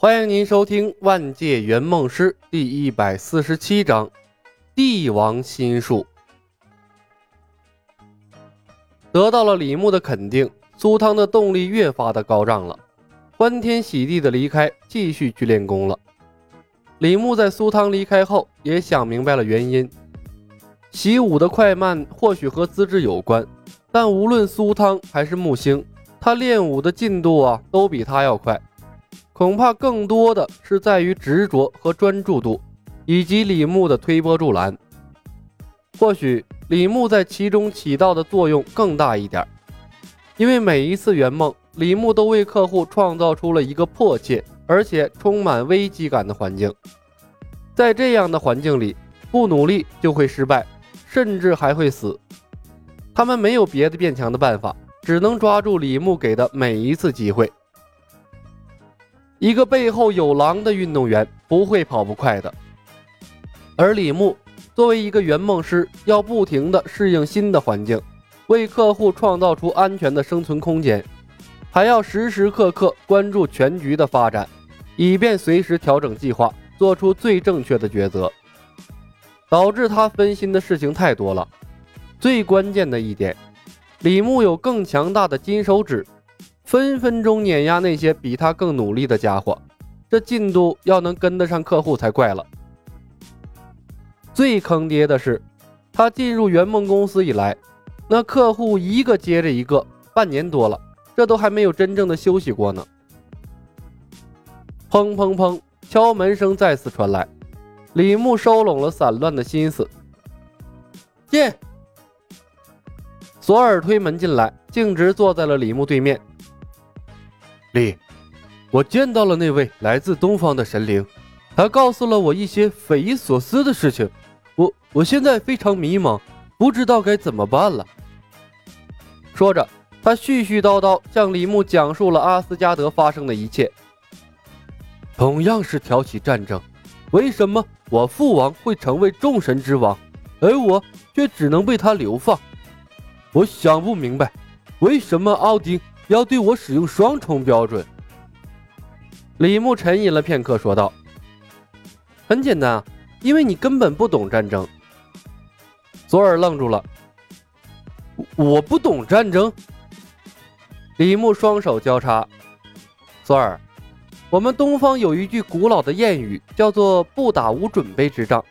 欢迎您收听《万界圆梦师》第一百四十七章《帝王心术》。得到了李牧的肯定，苏汤的动力越发的高涨了，欢天喜地的离开，继续去练功了。李牧在苏汤离开后，也想明白了原因。习武的快慢或许和资质有关，但无论苏汤还是木星，他练武的进度啊，都比他要快。恐怕更多的是在于执着和专注度，以及李牧的推波助澜。或许李牧在其中起到的作用更大一点，因为每一次圆梦，李牧都为客户创造出了一个迫切而且充满危机感的环境。在这样的环境里，不努力就会失败，甚至还会死。他们没有别的变强的办法，只能抓住李牧给的每一次机会。一个背后有狼的运动员不会跑不快的，而李牧作为一个圆梦师，要不停的适应新的环境，为客户创造出安全的生存空间，还要时时刻刻关注全局的发展，以便随时调整计划，做出最正确的抉择。导致他分心的事情太多了。最关键的一点，李牧有更强大的金手指。分分钟碾压那些比他更努力的家伙，这进度要能跟得上客户才怪了。最坑爹的是，他进入圆梦公司以来，那客户一个接着一个，半年多了，这都还没有真正的休息过呢。砰砰砰，敲门声再次传来，李牧收拢了散乱的心思，进。索尔推门进来，径直坐在了李牧对面。李，我见到了那位来自东方的神灵，他告诉了我一些匪夷所思的事情，我我现在非常迷茫，不知道该怎么办了。说着，他絮絮叨叨向李牧讲述了阿斯加德发生的一切。同样是挑起战争，为什么我父王会成为众神之王，而我却只能被他流放？我想不明白，为什么奥丁？要对我使用双重标准。李牧沉吟了片刻，说道：“很简单啊，因为你根本不懂战争。”索尔愣住了：“我不懂战争。”李牧双手交叉：“索尔，我们东方有一句古老的谚语，叫做‘不打无准备之仗’，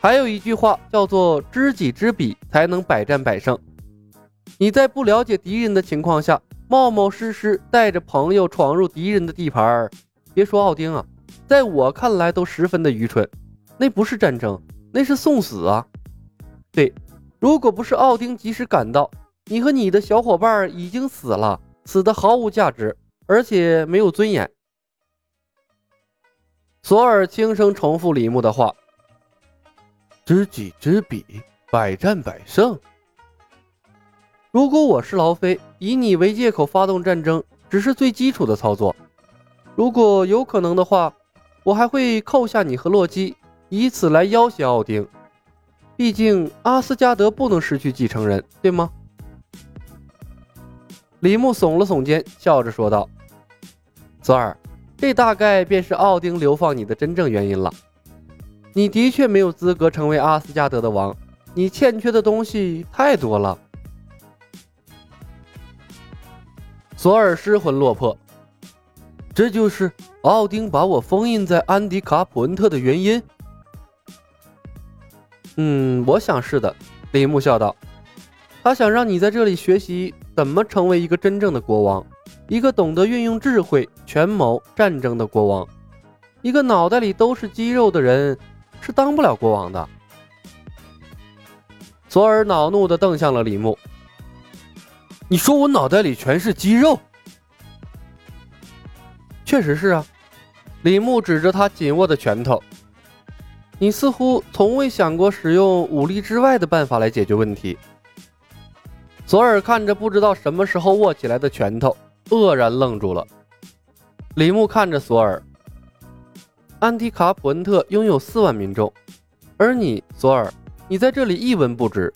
还有一句话叫做‘知己知彼，才能百战百胜’。你在不了解敌人的情况下。”冒冒失失带着朋友闯入敌人的地盘，别说奥丁啊，在我看来都十分的愚蠢。那不是战争，那是送死啊！对，如果不是奥丁及时赶到，你和你的小伙伴已经死了，死的毫无价值，而且没有尊严。索尔轻声重复李牧的话：“知己知彼，百战百胜。”如果我是劳菲，以你为借口发动战争，只是最基础的操作。如果有可能的话，我还会扣下你和洛基，以此来要挟奥丁。毕竟阿斯加德不能失去继承人，对吗？李牧耸了耸肩，笑着说道：“泽尔，这大概便是奥丁流放你的真正原因了。你的确没有资格成为阿斯加德的王，你欠缺的东西太多了。”索尔失魂落魄，这就是奥丁把我封印在安迪卡普恩特的原因。嗯，我想是的。李牧笑道：“他想让你在这里学习怎么成为一个真正的国王，一个懂得运用智慧、权谋、战争的国王。一个脑袋里都是肌肉的人是当不了国王的。”索尔恼怒地瞪向了李牧。你说我脑袋里全是肌肉？确实是啊。李牧指着他紧握的拳头。你似乎从未想过使用武力之外的办法来解决问题。索尔看着不知道什么时候握起来的拳头，愕然愣住了。李牧看着索尔。安提卡普恩特拥有四万民众，而你，索尔，你在这里一文不值。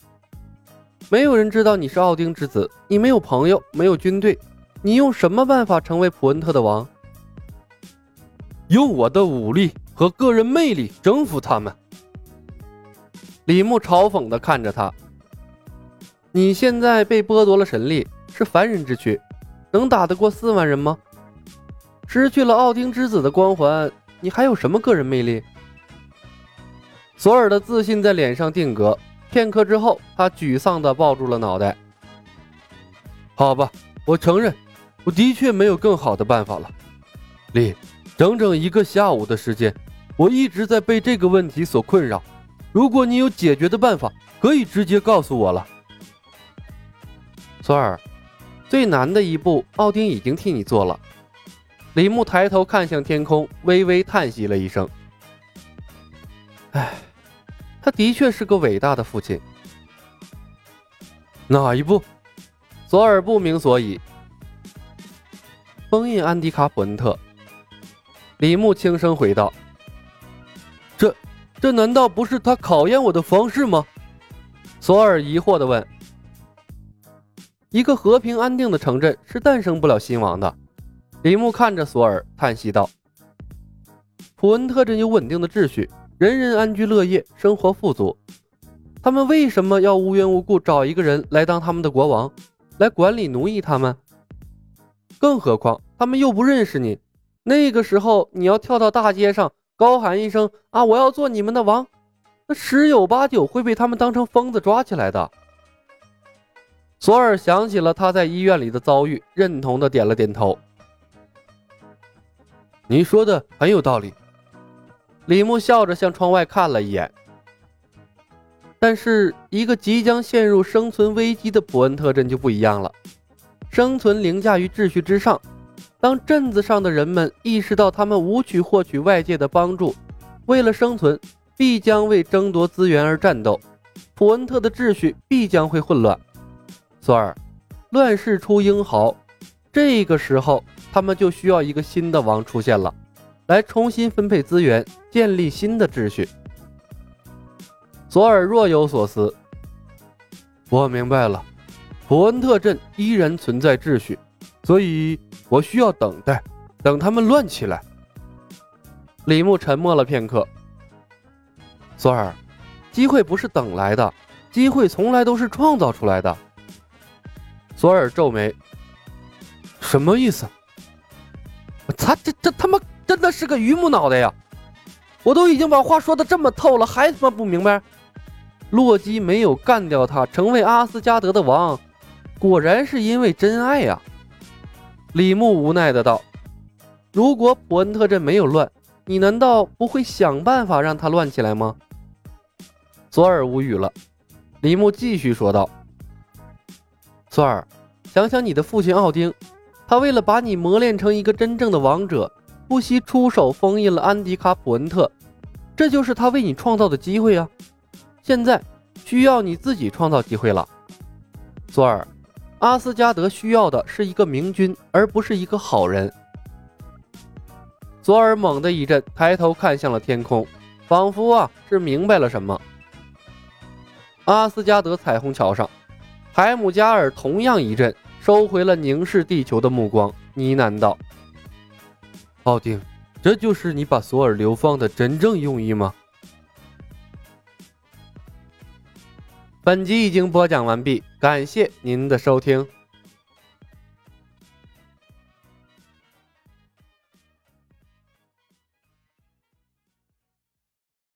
没有人知道你是奥丁之子，你没有朋友，没有军队，你用什么办法成为普恩特的王？用我的武力和个人魅力征服他们。李牧嘲讽地看着他：“你现在被剥夺了神力，是凡人之躯，能打得过四万人吗？失去了奥丁之子的光环，你还有什么个人魅力？”索尔的自信在脸上定格，片刻之后，他沮丧地抱住了脑袋。好吧，我承认，我的确没有更好的办法了。李，整整一个下午的时间，我一直在被这个问题所困扰。如果你有解决的办法，可以直接告诉我了。索尔，最难的一步，奥丁已经替你做了。李牧抬头看向天空，微微叹息了一声：“唉，他的确是个伟大的父亲。”哪一步？索尔不明所以。封印安迪卡普恩特。李牧轻声回道。这难道不是他考验我的方式吗？索尔疑惑地问。一个和平安定的城镇是诞生不了新王的。李牧看着索尔，叹息道：“普恩特镇有稳定的秩序，人人安居乐业，生活富足。他们为什么要无缘无故找一个人来当他们的国王，来管理奴役他们？更何况他们又不认识你。那个时候，你要跳到大街上。”高喊一声啊！我要做你们的王，那十有八九会被他们当成疯子抓起来的。索尔想起了他在医院里的遭遇，认同的点了点头。你说的很有道理。李牧笑着向窗外看了一眼。但是，一个即将陷入生存危机的普恩特镇就不一样了，生存凌驾于秩序之上。当镇子上的人们意识到他们无取获取外界的帮助，为了生存，必将为争夺资源而战斗，普恩特的秩序必将会混乱。索尔，乱世出英豪，这个时候他们就需要一个新的王出现了，来重新分配资源，建立新的秩序。索尔若有所思，我明白了，普恩特镇依然存在秩序。所以我需要等待，等他们乱起来。李牧沉默了片刻。索尔，机会不是等来的，机会从来都是创造出来的。索尔皱眉，什么意思？他这这他妈真的是个榆木脑袋呀！我都已经把话说的这么透了，还他妈不明白？洛基没有干掉他，成为阿斯加德的王，果然是因为真爱呀！李牧无奈的道：“如果普恩特镇没有乱，你难道不会想办法让他乱起来吗？”索尔无语了。李牧继续说道：“索尔，想想你的父亲奥丁，他为了把你磨练成一个真正的王者，不惜出手封印了安迪卡普恩特，这就是他为你创造的机会啊！现在需要你自己创造机会了，索尔。”阿斯加德需要的是一个明君，而不是一个好人。索尔猛地一震，抬头看向了天空，仿佛啊是明白了什么。阿斯加德彩虹桥上，海姆加尔同样一震，收回了凝视地球的目光，呢喃道：“奥丁，这就是你把索尔流放的真正用意吗？”本集已经播讲完毕，感谢您的收听。